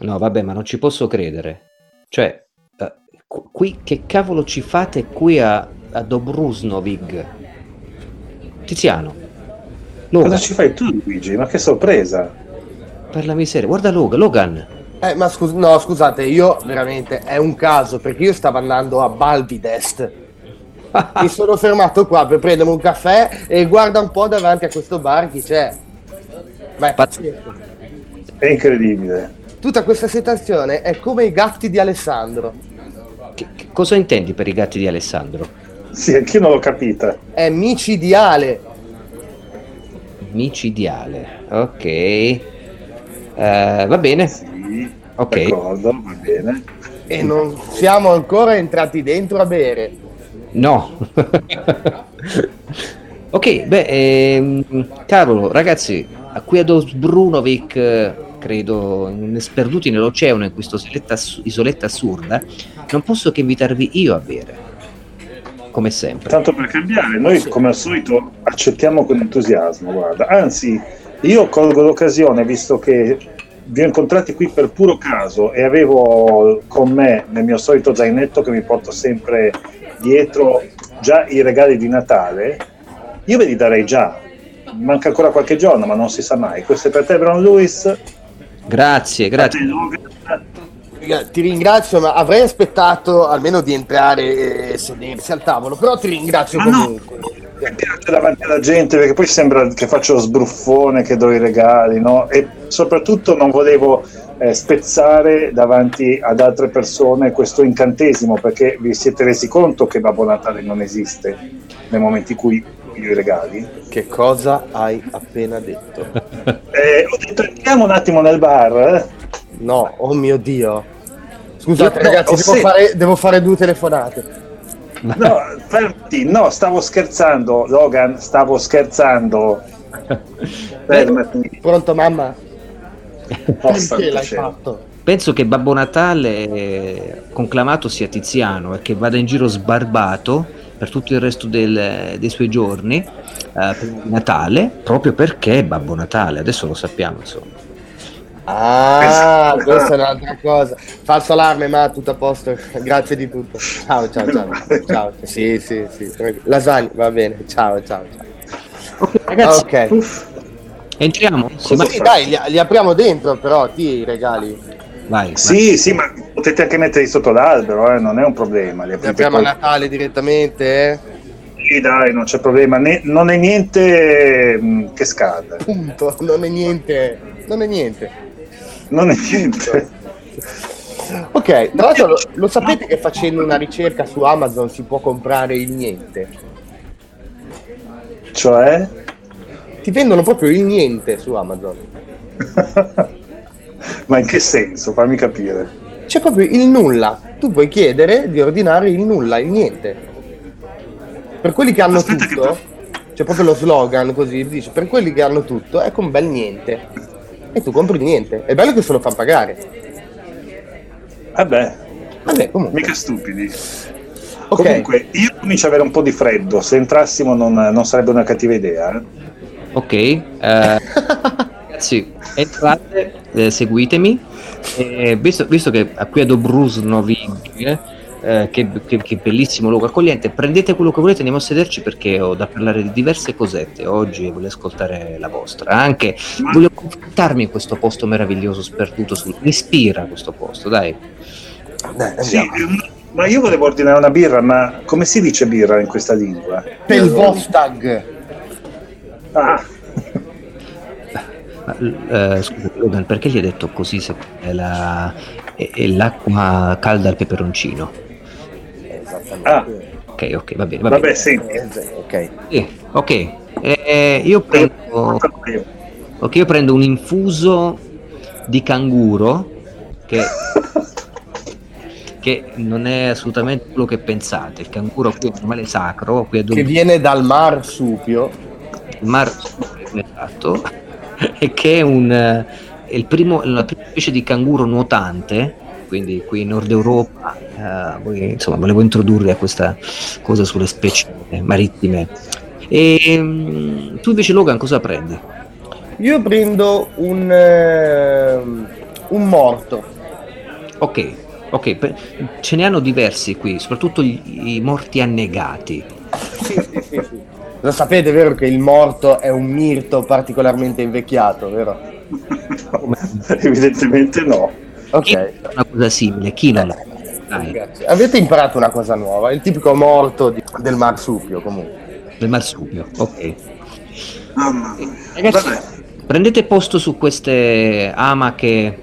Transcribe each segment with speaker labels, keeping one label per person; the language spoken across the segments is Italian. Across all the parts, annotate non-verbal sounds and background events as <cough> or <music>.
Speaker 1: No, vabbè, ma non ci posso credere. Cioè, uh, qui che cavolo ci fate qui a, a Dobrusnovig? Tiziano.
Speaker 2: Logan. Cosa ci fai tu, Luigi? Ma che sorpresa!
Speaker 1: Per la miseria, guarda Logan. Logan.
Speaker 3: Eh, ma scus- no, scusate, io veramente è un caso perché io stavo andando a Balvidest. Mi sono fermato qua per prendere un caffè e guarda un po' davanti a questo bar chi c'è. Ma è pazzesco.
Speaker 2: È incredibile.
Speaker 3: Tutta questa situazione è come i gatti di Alessandro.
Speaker 1: Che, che cosa intendi per i gatti di Alessandro?
Speaker 2: Sì, anch'io non l'ho capita.
Speaker 3: È micidiale.
Speaker 1: Micidiale, ok. Uh, va bene.
Speaker 2: Sì, ok. D'accordo, va bene.
Speaker 3: E non siamo ancora entrati dentro a bere.
Speaker 1: No. <laughs> ok, beh, ehm, cavolo, ragazzi, qui ad Osbrunovic, credo, sperduti nell'oceano, in questa isoletta, assurda, non posso che invitarvi io a bere come sempre.
Speaker 2: Tanto per cambiare, noi come al solito accettiamo con entusiasmo, guarda. Anzi, io colgo l'occasione, visto che vi ho incontrati qui per puro caso e avevo con me nel mio solito zainetto che mi porto sempre dietro già i regali di Natale, io ve li darei già. Manca ancora qualche giorno, ma non si sa mai. Questo è per te, Brown Lewis.
Speaker 1: Grazie, grazie.
Speaker 3: Ti ringrazio, ma avrei aspettato almeno di entrare e sedersi al tavolo, però ti ringrazio ma comunque. No
Speaker 2: mi piace davanti alla gente perché poi sembra che faccio lo sbruffone, che do i regali, no? E soprattutto non volevo eh, spezzare davanti ad altre persone questo incantesimo perché vi siete resi conto che Babbo Natale non esiste nel momento in cui io i regali.
Speaker 3: Che cosa hai appena detto?
Speaker 2: Eh, ho detto andiamo un attimo nel bar. Eh?
Speaker 3: No, oh mio Dio. Scusate no, ragazzi, devo, se... fare, devo fare due telefonate.
Speaker 2: No, fermati, no, stavo scherzando, Logan, stavo scherzando.
Speaker 3: Fermati. Pronto, mamma?
Speaker 1: Perché l'hai fatto? Penso che Babbo Natale conclamato sia Tiziano e che vada in giro sbarbato per tutto il resto del, dei suoi giorni eh, per Natale, proprio perché è Babbo Natale, adesso lo sappiamo insomma.
Speaker 3: Ah, questa è un'altra cosa. Falso allarme, ma tutto a posto. <laughs> Grazie di tutto. Ciao, ciao, ciao. ciao. Sì, sì, sì. Lasagna, va bene. Ciao, ciao, ciao.
Speaker 1: Ok, ragazzi. Ok.
Speaker 3: Entriamo? Sì, sì dai, li, li, apriamo dentro, però, ti i regali.
Speaker 2: Vai, sì, vai. sì, ma potete anche metterli sotto l'albero, eh? non è un problema.
Speaker 3: Li, apriamo a Natale direttamente, eh?
Speaker 2: Sì, dai, non c'è problema. Ne- non è niente mm, che scada.
Speaker 3: Punto, non è niente. Non è niente
Speaker 2: non è niente. <laughs>
Speaker 3: Ok, tra l'altro lo, lo, sapete che facendo una ricerca su Amazon si può comprare il niente?
Speaker 2: Cioè?
Speaker 3: Ti vendono proprio il niente su Amazon. <laughs> <laughs>
Speaker 2: Ma in che senso? Fammi capire.
Speaker 3: C'è proprio il nulla. Tu puoi chiedere di ordinare il nulla, il niente. Per quelli che hanno Aspetta tutto, che... c'è proprio lo slogan così, dice, per quelli che hanno tutto, ecco un bel niente e tu compri niente. È bello che se lo fanno pagare.
Speaker 2: Vabbè, Vabbè comunque. mica stupidi. Okay. Comunque, io comincio ad avere un po' di freddo. Se entrassimo, non, non sarebbe una cattiva idea. Eh?
Speaker 1: Ok, eh, <laughs> ragazzi, entrate, eh, seguitemi. Visto, visto, che qui a Dobrusnovig eh, che, che, che, bellissimo luogo accogliente. Prendete quello che volete, andiamo a sederci perché ho da parlare di diverse cosette oggi e voglio ascoltare la vostra. Anche voglio confrontarmi in questo posto meraviglioso sperduto. Sul... Mi ispira questo posto, dai.
Speaker 2: dai sì, ma io volevo ordinare una birra, ma come si dice birra in questa lingua?
Speaker 3: Pelvostag.
Speaker 2: Ah.
Speaker 1: Uh, scusa, Logan, perché gli hai detto così se è, la, è, è l'acqua calda al peperoncino?
Speaker 2: Ah.
Speaker 1: Ok, ok, va bene. Va
Speaker 2: Vabbè,
Speaker 1: bene.
Speaker 2: sì.
Speaker 1: Ok. Sì, ok. Eh, io, prendo, ok, io prendo un infuso di canguro che, che non è assolutamente quello che pensate. Il canguro qui è un animale sacro. Qui è
Speaker 3: dove... Che viene dal marsupio.
Speaker 1: Il marsupio, esatto. <laughs> e che è un... È il primo, la prima specie di canguro nuotante quindi qui in Nord Europa, eh, insomma, volevo introdurre a questa cosa sulle specie marittime. E, mm, tu invece Logan cosa prendi?
Speaker 3: Io prendo un, eh, un morto.
Speaker 1: Ok, ok, ce ne hanno diversi qui, soprattutto i, i morti annegati.
Speaker 3: Sì, sì, sì. Lo sapete, vero, che il morto è un mirto particolarmente invecchiato, vero? <laughs>
Speaker 2: Evidentemente no.
Speaker 1: Ok. Una cosa simile, chi non l'ha?
Speaker 3: Avete imparato una cosa nuova, il tipico morto di, del marsupio comunque.
Speaker 1: Del marsupio, ok. Ragazzi, Vabbè. prendete posto su queste amache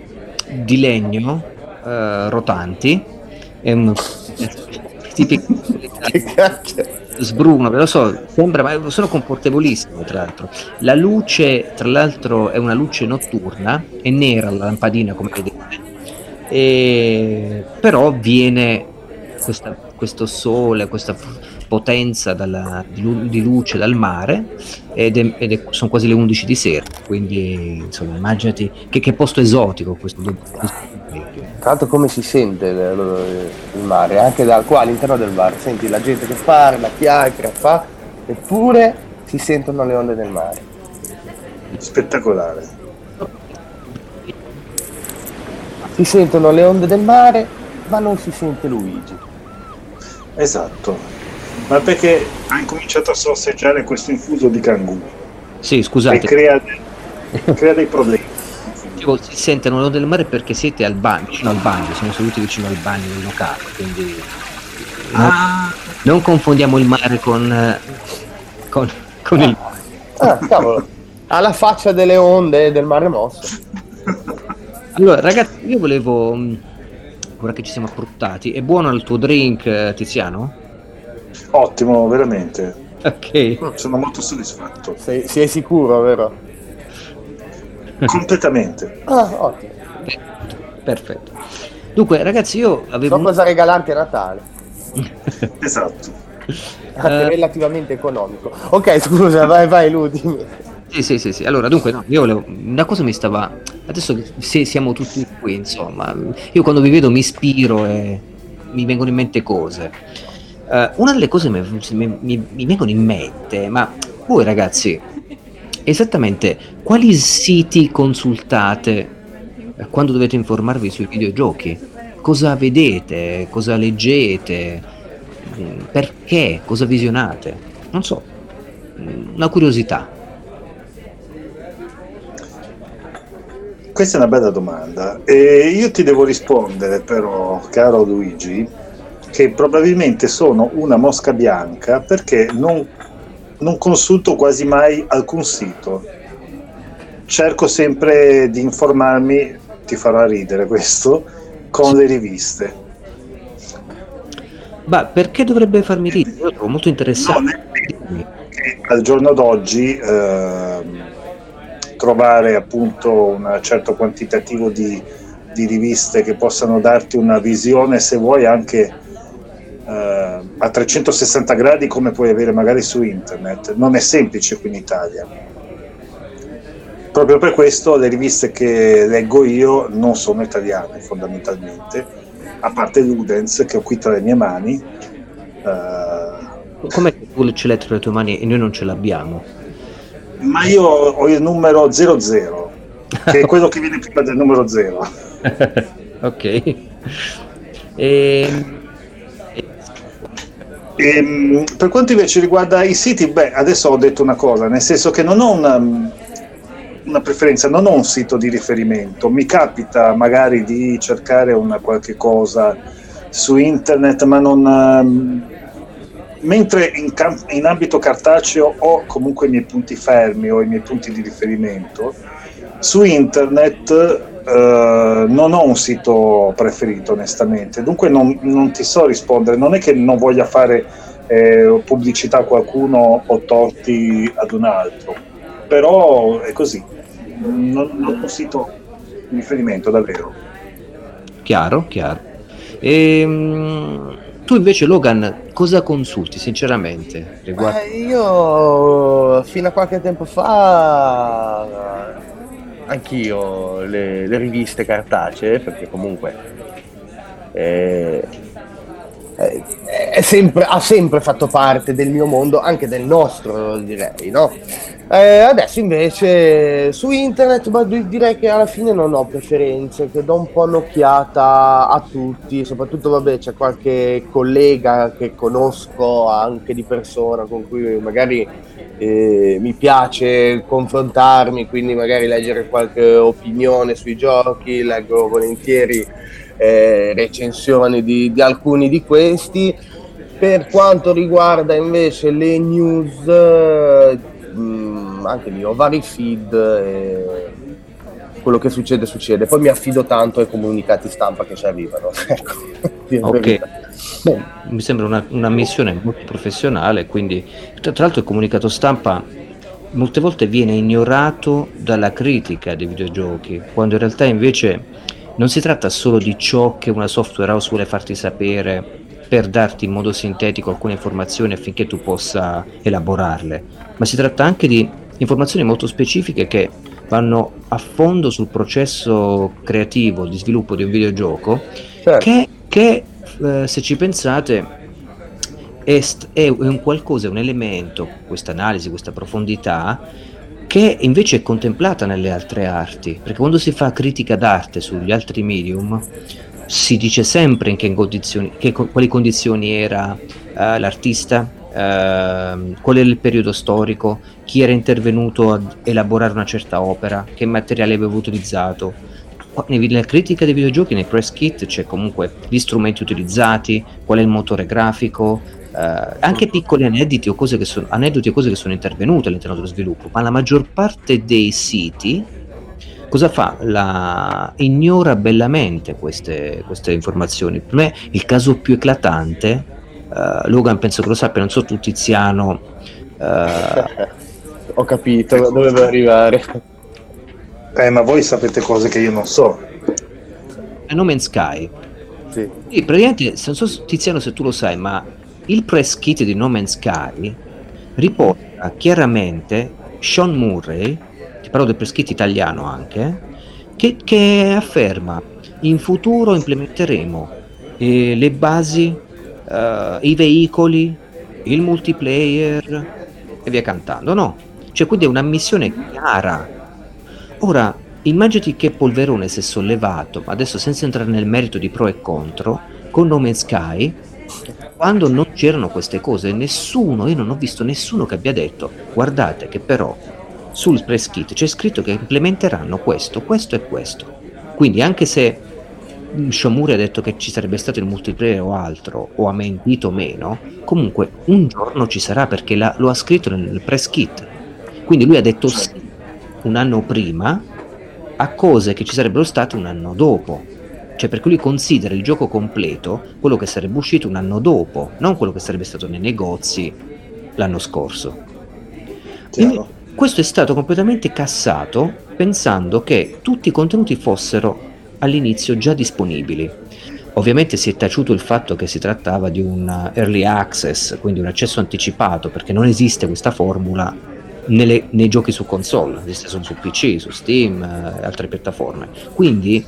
Speaker 1: di legno eh, rotanti. È un <laughs> tipico che cacchio sbruno, lo so, sembra, ma sono confortevolissimo tra l'altro. La luce, tra l'altro, è una luce notturna, è nera la lampadina come vedete, e, però viene questa, questo sole, questa potenza dalla, di, luce dal mare ed, è, ed è, sono quasi le 11 di sera, quindi insomma immaginati che, che posto esotico questo.
Speaker 3: Tra l'altro come si sente il, il mare, anche da qua all'interno del bar, senti la gente che parla, chiacchiera, fa, eppure si sentono le onde del mare.
Speaker 2: Spettacolare.
Speaker 3: Si sentono le onde del mare, ma non si sente Luigi.
Speaker 2: Esatto, ma perché ha incominciato a sorseggiare questo infuso di canguro.
Speaker 1: Sì, scusate.
Speaker 2: E crea, crea dei problemi.
Speaker 1: Dico, si sentono le onde del mare perché siete al bagno, vicino al bagno, siamo seduti vicino al bagno del locale, quindi ah. non, non, confondiamo il mare con, con, con il
Speaker 3: mare. Ah, cavolo, alla faccia delle onde del mare mosso.
Speaker 1: Allora, ragazzi, io volevo. Mm, ora che ci siamo approttati, è buono il tuo drink, eh, Tiziano?
Speaker 2: Ottimo, veramente.
Speaker 1: Ok.
Speaker 2: Sono molto soddisfatto.
Speaker 3: Sei, sei sicuro, vero?
Speaker 2: Completamente.
Speaker 3: Ah, ottimo.
Speaker 1: Perfetto. Dunque, ragazzi, io avevo.
Speaker 3: So cosa regalarti a Natale. <laughs>
Speaker 2: esatto.
Speaker 3: Anche uh, relativamente economico. Ok, scusa, vai, vai, Ludi.
Speaker 1: Sì, sì, sì, sì. Allora, dunque, no, io volevo. Una cosa mi stava. Adesso se siamo tutti qui, insomma, io quando vi vedo mi ispiro e mi vengono in mente cose. Uh, una delle cose mi, mi, mi, mi vengono in mente, ma voi ragazzi, esattamente quali siti consultate eh, quando dovete informarvi sui videogiochi? Cosa vedete? Cosa leggete? Mm, perché? Cosa visionate? Non so, mm, una curiosità.
Speaker 2: Questa è una bella domanda e io ti devo rispondere però, caro Luigi, che probabilmente sono una mosca bianca perché non, non consulto quasi mai alcun sito. Cerco sempre di informarmi, ti farà ridere questo, con le riviste.
Speaker 1: Ma perché dovrebbe farmi ridere? Io trovo molto interessante.
Speaker 2: No, al giorno d'oggi... Eh, trovare appunto un certo quantitativo di, di riviste che possano darti una visione, se vuoi, anche eh, a 360 gradi come puoi avere magari su internet. Non è semplice qui in Italia. Proprio per questo le riviste che leggo io non sono italiane fondamentalmente, a parte Ludens che ho qui tra le mie mani.
Speaker 1: Eh, Come tu ce l'hai tra le tue mani e noi non ce l'abbiamo?
Speaker 2: ma io ho il numero 00, che è quello che viene prima del numero 0. <laughs>
Speaker 1: ok. E... Ehm,
Speaker 2: ehm, per quanto invece riguarda i siti, beh, adesso ho detto una cosa, nel senso che non ho una, una preferenza, non ho un sito di riferimento, mi capita magari di cercare una qualche cosa su internet, ma non mentre in, camp- in, ambito cartaceo ho comunque i miei punti fermi o i miei punti di riferimento, su internet eh, non ho un sito preferito onestamente, dunque non, non, ti so rispondere, non è che non voglia fare eh, pubblicità a qualcuno o torti ad un altro, però è così, non, non ho un sito di riferimento davvero.
Speaker 1: Chiaro, chiaro. Ehm tu invece, Logan, cosa consulti sinceramente?
Speaker 3: Riguardo... Eh, io fino a qualche tempo fa anch'io le, le riviste cartacee, perché comunque eh, eh, sempre, ha sempre fatto parte del mio mondo, anche del nostro direi, no? Eh, adesso invece su internet ma direi che alla fine non ho preferenze, che do un po' un'occhiata a tutti, soprattutto vabbè c'è qualche collega che conosco anche di persona con cui magari eh, mi piace confrontarmi, quindi magari leggere qualche opinione sui giochi, leggo volentieri eh, recensioni di, di alcuni di questi. Per quanto riguarda invece le news, mh, anche lì ho vari feed e quello che succede succede. Poi mi affido tanto ai comunicati stampa che ci arrivano. <laughs>
Speaker 1: ecco, ok. Beh, mi sembra una, una, missione molto professionale, quindi tra, tra l'altro il comunicato stampa molte volte viene ignorato dalla critica dei videogiochi, quando in realtà invece non si tratta solo di ciò che una software house vuole farti sapere per darti in modo sintetico alcune informazioni affinché tu possa elaborarle, ma si tratta anche di informazioni molto specifiche che vanno a fondo sul processo creativo di sviluppo di un videogioco certo. che, che eh, se ci pensate è, è, un qualcosa, è un elemento, questa analisi, questa profondità che invece è contemplata nelle altre arti, perché quando si fa critica d'arte sugli altri medium si dice sempre in che condizioni, che, quali condizioni era uh, l'artista, uh, qual è il periodo storico, chi era intervenuto ad elaborare una certa opera, che materiale aveva utilizzato. Nella critica dei videogiochi, nei press kit, c'è comunque gli strumenti utilizzati, qual è il motore grafico, Uh, anche piccoli aneddoti o, cose che sono, aneddoti o cose che sono intervenute all'interno dello sviluppo, ma la maggior parte dei siti cosa fa? La... ignora bellamente queste, queste, informazioni. Per me il caso più eclatante, uh, Logan penso che lo sappia, non so tu Tiziano.
Speaker 3: Uh... <laughs> Ho capito dove devo arrivare.
Speaker 2: Eh, ma voi sapete cose che io non so.
Speaker 1: È No Man's Sky. Sì. sì praticamente, non so Tiziano se tu lo sai, ma il press kit di No Man's Sky riporta chiaramente Sean Murray ti parlo del prescritto italiano anche, che, che afferma in futuro implementeremo eh, le basi, eh, i veicoli, il multiplayer e via cantando, no? Cioè quindi è una missione chiara. Ora, immaginati che polverone si è sollevato, adesso senza entrare nel merito di pro e contro, con No Man's Sky, quando non c'erano queste cose, nessuno, io non ho visto nessuno che abbia detto guardate che però sul press kit c'è scritto che implementeranno questo, questo e questo. Quindi anche se Shomuri ha detto che ci sarebbe stato il multiplayer o altro, o ha mentito meno, comunque un giorno ci sarà perché la, lo ha scritto nel press kit. Quindi lui ha detto sì un anno prima a cose che ci sarebbero state un anno dopo. Cioè perché lui considera il gioco completo quello che sarebbe uscito un anno dopo, non quello che sarebbe stato nei negozi l'anno scorso. Chiaro. Questo è stato completamente cassato pensando che tutti i contenuti fossero all'inizio già disponibili. Ovviamente si è taciuto il fatto che si trattava di un early access, quindi un accesso anticipato, perché non esiste questa formula nelle, nei giochi su console, esiste solo su PC, su Steam e eh, altre piattaforme. Quindi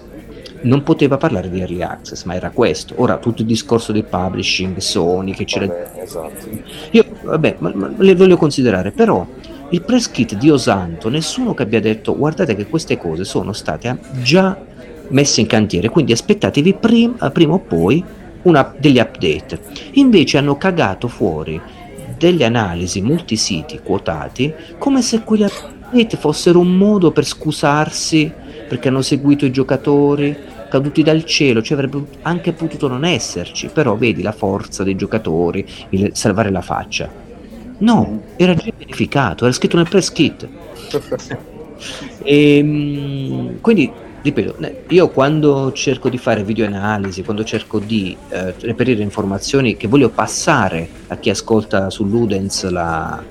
Speaker 1: non poteva parlare di early access, ma era questo. Ora tutto il discorso del publishing, Sony, che c'era. Vabbè, esatto. Io, vabbè, ma, ma le voglio considerare, però il press kit Dio santo, nessuno che abbia detto guardate che queste cose sono state già messe in cantiere, quindi aspettatevi prima, prima o poi una, degli update. Invece hanno cagato fuori delle analisi, molti siti quotati, come se quegli update fossero un modo per scusarsi perché hanno seguito i giocatori caduti dal cielo, cioè avrebbe anche potuto non esserci, però vedi la forza dei giocatori, il salvare la faccia. No, era già verificato, era scritto nel press kit. e, <laughs> ehm, quindi, ripeto, io quando cerco di fare video analisi, quando cerco di eh, reperire informazioni che voglio passare a chi ascolta su Ludens la,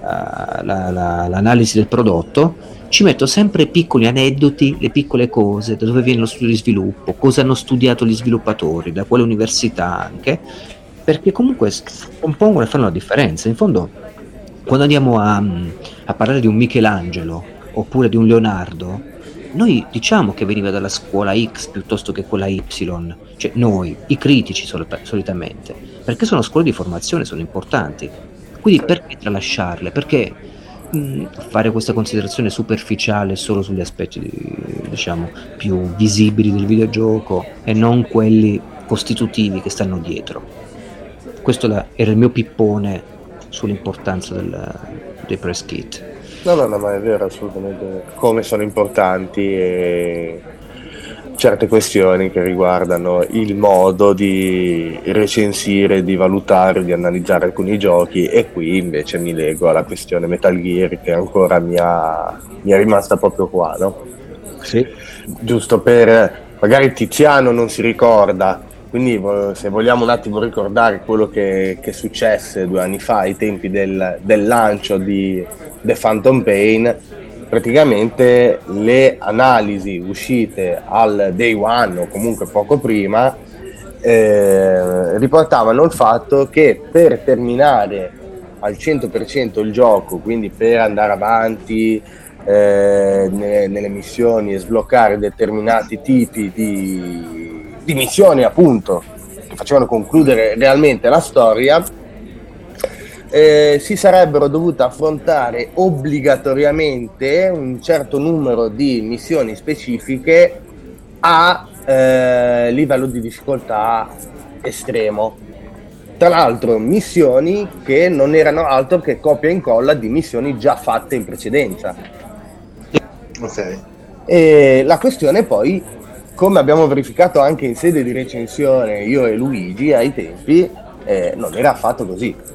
Speaker 1: la, la, l'analisi del prodotto, ci metto sempre piccoli aneddoti, le piccole cose, da dove viene lo studio di sviluppo, cosa hanno studiato gli sviluppatori, da quale università anche, perché comunque compongono e fanno la differenza. In fondo, quando andiamo a, a parlare di un Michelangelo oppure di un Leonardo, noi diciamo che veniva dalla scuola X piuttosto che quella Y, cioè noi, i critici sol- solitamente, perché sono scuole di formazione, sono importanti. Quindi perché tralasciarle? Perché fare questa considerazione superficiale solo sugli aspetti diciamo più visibili del videogioco e non quelli costitutivi che stanno dietro. Questo era il mio pippone sull'importanza del, dei press kit.
Speaker 3: No, no, no, ma è vero assolutamente come sono importanti e certe questioni che riguardano il modo di recensire, di valutare, di analizzare alcuni giochi e qui invece mi leggo alla questione Metal Gear che ancora mi, ha, mi è rimasta proprio qua, no?
Speaker 1: Sì.
Speaker 3: Giusto per magari Tiziano non si ricorda quindi se vogliamo un attimo ricordare quello che, che successe due anni fa ai tempi del, del, lancio di The Phantom Pain, praticamente le analisi uscite al day one o comunque poco prima eh, riportavano il fatto che per terminare al 100% il gioco, quindi per andare avanti eh, nelle, nelle missioni e sbloccare determinati tipi di di missioni appunto che facevano concludere realmente la storia eh, si sarebbero dovute affrontare obbligatoriamente un certo numero di missioni specifiche a eh, livello di difficoltà estremo. Tra l'altro missioni che non erano altro che copia e incolla di missioni già fatte in precedenza.
Speaker 2: Ok.
Speaker 3: E la questione poi come abbiamo verificato anche in sede di recensione io e Luigi ai tempi, eh, non era affatto così.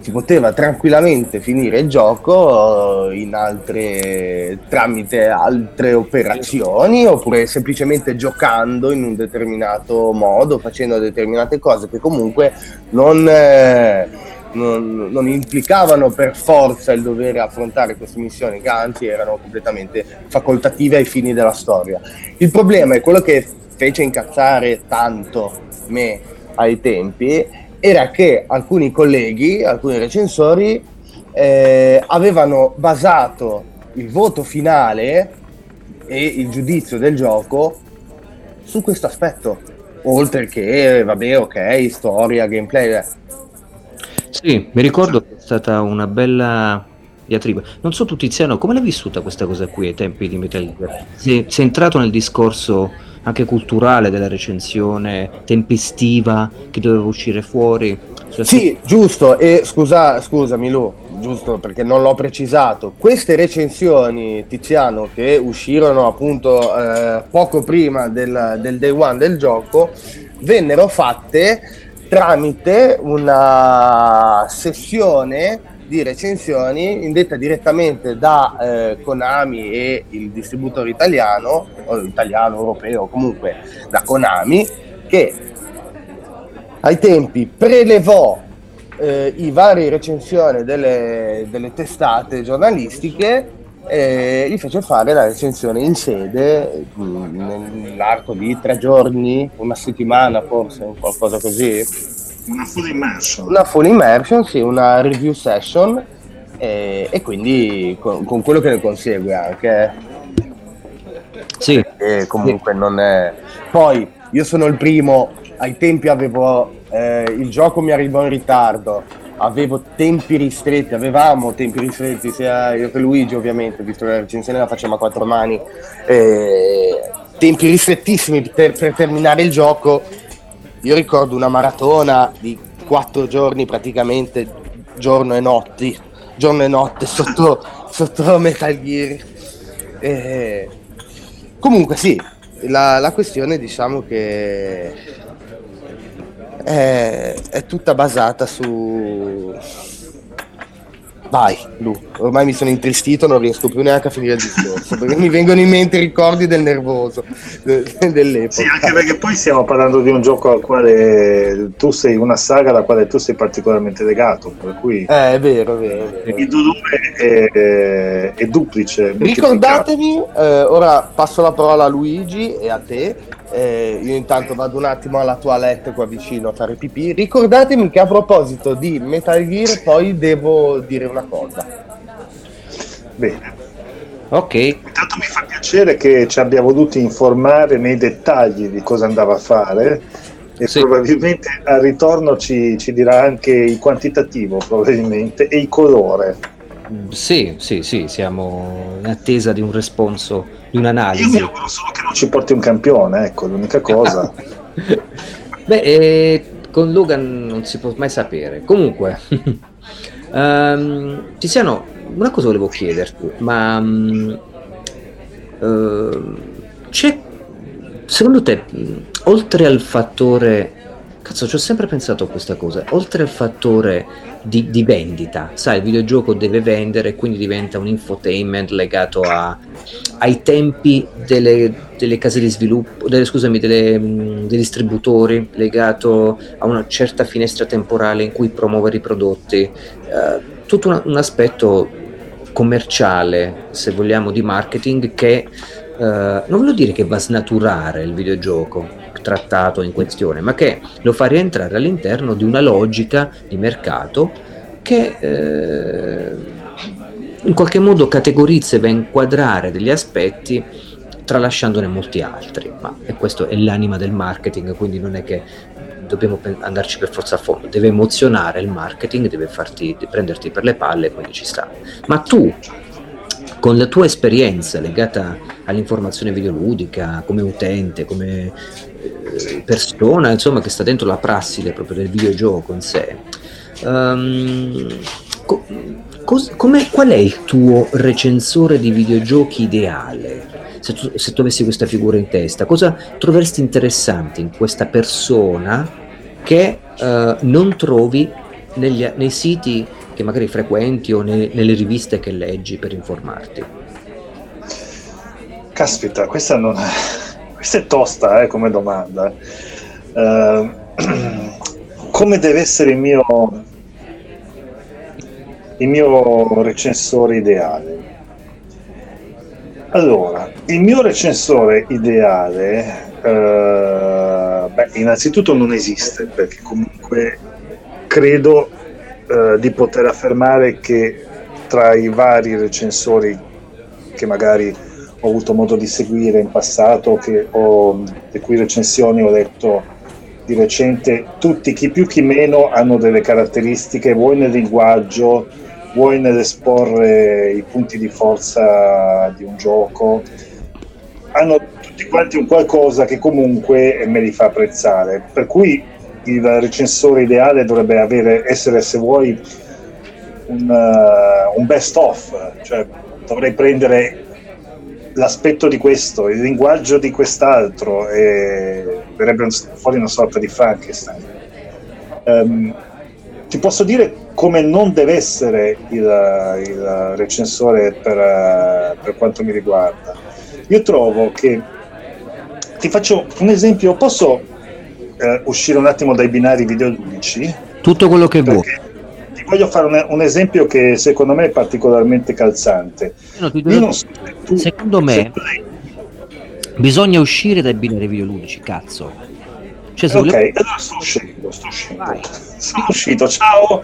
Speaker 3: Si poteva tranquillamente finire il gioco altre, tramite altre operazioni oppure semplicemente giocando in un determinato modo, facendo determinate cose che comunque non, eh, non, non, implicavano per forza il dover affrontare queste missioni, che anzi erano completamente facoltative ai fini della storia. Il problema è quello che fece incazzare tanto me ai tempi, era che alcuni colleghi, alcuni recensori, eh, avevano basato il voto finale e il giudizio del gioco su questo aspetto. Oltre che, vabbè, ok, storia, gameplay,
Speaker 1: sì, mi ricordo che è stata una bella diatriba. Non so tu Tiziano, come l'hai vissuta questa cosa qui ai tempi di Metal Gear? Sei, sei entrato nel discorso anche culturale della recensione, tempestiva, che doveva uscire fuori?
Speaker 3: Cioè, sì, giusto, e scusa, scusami Lu, giusto perché non l'ho precisato, queste recensioni Tiziano che uscirono appunto eh, poco prima del, del day one del gioco, vennero fatte tramite una sessione di recensioni indetta direttamente da eh, Konami e il distributore italiano, o italiano, europeo, comunque da Konami, che ai tempi prelevò eh, i vari recensioni delle, delle testate giornalistiche e gli fece fare la recensione in sede mm, nell'arco di tre giorni, una settimana forse, qualcosa così.
Speaker 2: Una full immersion.
Speaker 3: Una full immersion, sì, una review session e, e quindi con, con, quello che ne consegue anche.
Speaker 1: Sì.
Speaker 3: E comunque sì. non è... Poi io sono il primo, ai tempi avevo... Eh, il gioco mi arrivò in ritardo, avevo tempi ristretti, avevamo tempi ristretti, sia io che Luigi ovviamente, visto che la recensione la facciamo a quattro mani, eh, tempi ristrettissimi per, per, terminare il gioco. Io ricordo una maratona di quattro giorni praticamente, giorno e notti, giorno e notte <laughs> sotto, sotto Metal Gear. Eh, comunque sì, la, la questione diciamo che è, è tutta basata su... Vai, Lu, ormai mi sono intristito, non riesco più neanche a finire il discorso, perché mi vengono in mente i ricordi del nervoso dell'epoca.
Speaker 2: Sì, anche perché poi stiamo parlando di un gioco al quale tu sei una saga alla quale tu sei particolarmente legato, per cui...
Speaker 3: Eh, è vero, è vero. È vero.
Speaker 2: Il dolore è, è duplice.
Speaker 3: Ricordatevi, eh, ora passo la parola a Luigi e a te, eh, io intanto vado un attimo alla toilette qua vicino a fare pipì. Ricordatemi che a proposito di Metal Gear poi devo dire una cosa.
Speaker 2: Bene.
Speaker 1: Ok.
Speaker 2: Intanto mi fa piacere che ci abbia voluto informare nei dettagli di cosa andava a fare e sì. probabilmente al ritorno ci, ci dirà anche il quantitativo probabilmente e il colore
Speaker 1: Sì, sì, sì, siamo in attesa di un responso, di un'analisi. Io mi
Speaker 2: auguro solo che non ci porti un campione, ecco, l'unica cosa. <laughs>
Speaker 1: Beh, eh, con Logan non si può mai sapere. Comunque, um, Tiziano, una cosa volevo chiederti, ma um, uh, c'è, secondo te, oltre al fattore Cazzo, ci ho sempre pensato a questa cosa. Oltre al fattore di, di, vendita, sai, il videogioco deve vendere, quindi diventa un infotainment legato a, ai tempi delle, delle, case di sviluppo, delle, scusami, delle, dei distributori, legato a una certa finestra temporale in cui promuovere i prodotti. Eh, tutto un, un aspetto commerciale, se vogliamo, di marketing che eh, non voglio dire che va a snaturare il videogioco, trattato in questione, ma che lo fa rientrare all'interno di una logica di mercato che eh, in qualche modo categorizza e va a inquadrare degli aspetti tralasciandone molti altri, ma e questo è l'anima del marketing, quindi non è che dobbiamo andarci per forza a fondo, deve emozionare il marketing, deve farti prenderti per le palle, quindi ci sta. Ma tu con la tua esperienza legata all'informazione videoludica, come utente, come persona, insomma, che sta dentro la prassi proprio del videogioco in sé, um, co- cos- qual è il tuo recensore di videogiochi ideale? Se tu, se tu avessi questa figura in testa, cosa troveresti interessante in questa persona che uh, non trovi negli, nei siti che magari frequenti o ne, nelle riviste che leggi per informarti?
Speaker 2: Caspita, questa, non è, questa è tosta eh, come domanda. Uh, <clears throat> come deve essere il mio, il mio recensore ideale? Allora, il mio recensore ideale, uh, beh, innanzitutto non esiste perché comunque credo eh, di poter affermare che tra i vari recensori che magari ho avuto modo di seguire in passato, ho, le cui recensioni ho letto di recente, tutti, chi più chi meno, hanno delle caratteristiche, vuoi nel linguaggio, vuoi nell'esporre i punti di forza di un gioco, hanno tutti quanti un qualcosa che comunque me li fa apprezzare. Per cui il recensore ideale dovrebbe avere, essere, se vuoi, un, uh, un best of, cioè dovrei prendere l'aspetto di questo, il linguaggio di quest'altro e verrebbe fuori una sorta di Frankenstein. Um, ti posso dire come non deve essere il, il recensore per, per, quanto mi riguarda. Io trovo che, ti faccio un esempio, posso eh, uscire un attimo dai binari videoludici.
Speaker 1: Tutto quello che vuoi.
Speaker 2: Voglio fare un, un, esempio che secondo me è particolarmente calzante.
Speaker 1: No, do... so tu, secondo me lei... bisogna uscire dai binari videoludici, cazzo.
Speaker 2: Cioè, ok, volevo... allora sto uscendo, sto uscendo. Sono <laughs> uscito, ciao!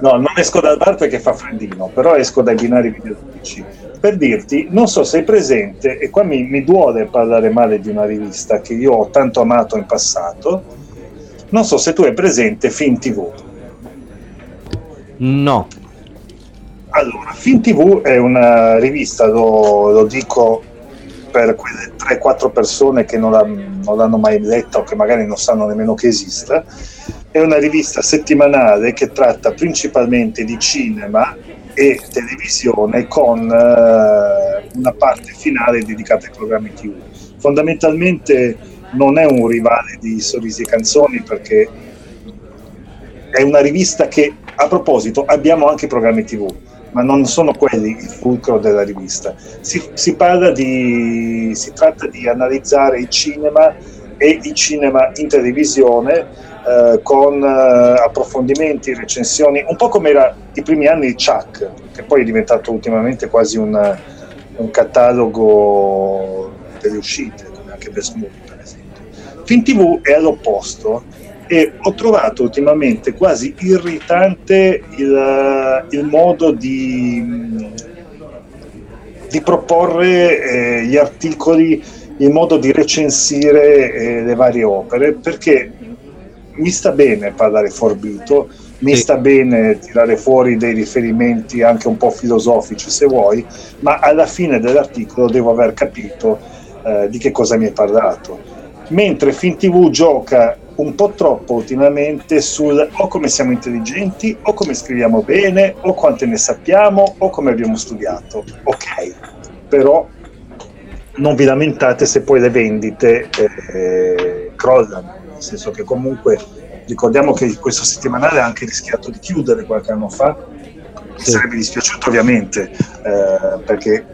Speaker 2: No, non esco dal bar perché fa freddino, però esco dai binari videoludici per dirti, non so se sei presente, e qua mi, mi duole parlare male di una rivista che io ho tanto amato in passato, non so se tu hai presente Fin TV.
Speaker 1: No.
Speaker 2: Allora, Fin TV è una rivista, lo, lo dico per quelle 3-4 persone che non, la, non, l'hanno mai letta o che magari non sanno nemmeno che esista, è una rivista settimanale che tratta principalmente di cinema e televisione con eh, una parte finale dedicata ai programmi TV. Fondamentalmente non è un rivale di Sorrisi e Canzoni perché è una rivista che, a proposito, abbiamo anche programmi TV, ma non sono quelli il fulcro della rivista. Si, si, di, si tratta di analizzare il cinema e il cinema in televisione eh, con eh, approfondimenti, recensioni, un po' come era i primi anni di Chuck, che poi è diventato ultimamente quasi un, un catalogo delle uscite, come anche Best Movie per esempio. Fin TV è all'opposto e ho trovato ultimamente quasi irritante il, il modo di, di proporre eh, gli articoli, il modo di recensire eh, le varie opere, perché mi sta bene parlare forbito, mi sì. sta bene tirare fuori dei riferimenti anche un po' filosofici se vuoi, ma alla fine dell'articolo devo aver capito eh, di che cosa mi hai parlato. Mentre FinTV gioca un po' troppo ultimamente sul o come siamo intelligenti, o come scriviamo bene, o quante ne sappiamo, o come abbiamo studiato. Ok, però non vi lamentate se poi le vendite eh, crollano, nel senso che comunque ricordiamo che questo settimanale ha anche rischiato di chiudere qualche anno fa, sì. sarebbe dispiaciuto ovviamente eh, perché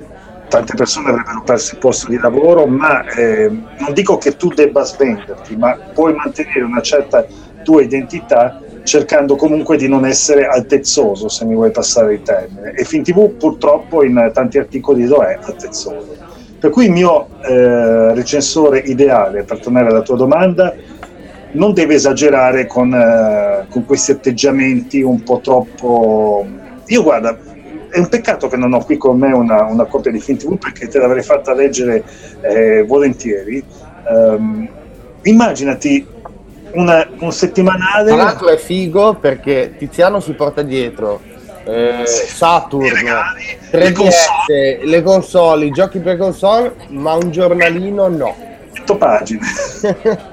Speaker 2: tante persone avrebbero perso il posto di lavoro, ma eh, non dico che tu debba svenderti, ma puoi mantenere una certa tua identità cercando comunque di non essere altezzoso, se mi vuoi passare il termine. E FinTV purtroppo in tanti articoli lo è altezzoso. Per cui il mio eh, recensore ideale, per tornare alla tua domanda, non deve esagerare con, eh, con questi atteggiamenti un po' troppo... Io guarda, è un peccato che non ho qui con me una, una copia di FinTV perché te l'avrei fatta leggere eh, volentieri. Um, immaginati una, un settimanale.
Speaker 3: Tra l'altro è figo perché Tiziano si porta dietro eh, Saturn, regali, 3DS, le console. le console, i giochi per console, ma un giornalino no.
Speaker 2: 100 pagine. <laughs>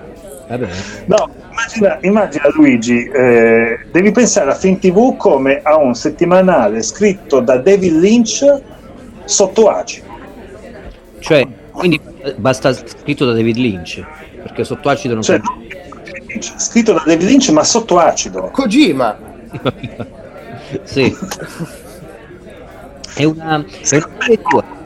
Speaker 2: no, immagina, immagina Luigi, eh, devi pensare a FinTV come a un settimanale scritto da David Lynch sotto acido.
Speaker 1: Cioè, quindi basta scritto da David Lynch, perché sotto acido non cioè,
Speaker 2: Scritto da David Lynch, ma sotto acido.
Speaker 3: Kojima. <laughs>
Speaker 1: sì. È una, è una.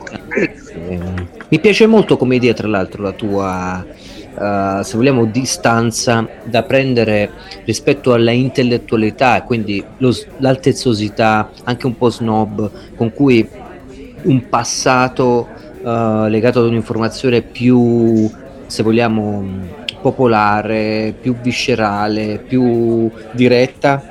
Speaker 1: Mi piace molto come idea, tra l'altro, la tua uh, se vogliamo, distanza da prendere rispetto alla intellettualità e quindi lo, l'altezzosità, anche un po' snob, con cui un passato uh, legato ad un'informazione più, se vogliamo, popolare, più viscerale, più diretta,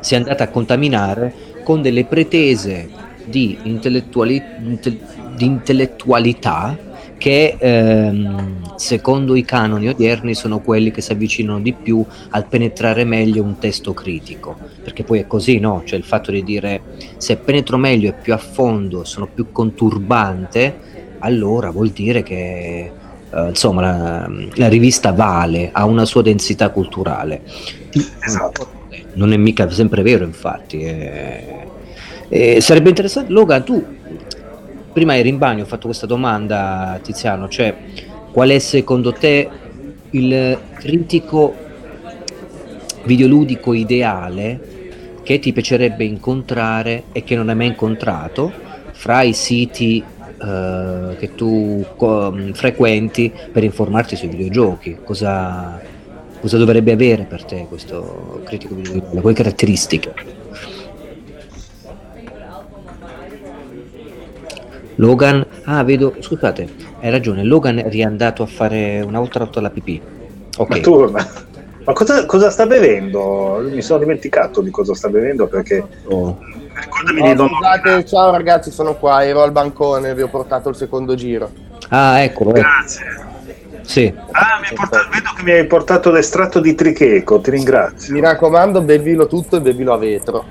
Speaker 1: si è andata a contaminare con delle pretese di, intellettuali- inte- di intellettualità che ehm, secondo i canoni odierni sono quelli che si avvicinano di più al penetrare meglio un testo critico, perché poi è così, no? Cioè il fatto di dire se penetro meglio e più a fondo, sono più conturbante, allora vuol dire che eh, insomma la, la, rivista vale, ha una sua densità culturale. Esatto. Non è mica sempre vero, infatti. Eh, eh, sarebbe interessante, Logan, tu prima eri in bagno, ho fatto questa domanda Tiziano, cioè qual è secondo te il critico videoludico ideale che ti piacerebbe incontrare e che non hai mai incontrato fra i siti uh, che tu co- frequenti per informarti sui videogiochi? Cosa, cosa dovrebbe avere per te questo critico videoludico? Quali caratteristiche? Logan, ah vedo, scusate, hai ragione, Logan è riandato a fare una volta rotto la pipì.
Speaker 2: Ok. Ma, tu, ma, ma cosa, cosa, sta bevendo? Mi sono dimenticato di cosa sta bevendo perché... Oh.
Speaker 3: Ricordami oh, di non... Scusate, ciao ragazzi, sono qua, ero al bancone, vi ho portato il secondo giro.
Speaker 1: Ah, eccolo.
Speaker 2: Eh. Grazie.
Speaker 1: Sì.
Speaker 2: Ah, portato, vedo che mi hai portato l'estratto di tricheco, ti ringrazio.
Speaker 3: Mi raccomando, bevilo tutto e bevilo a vetro.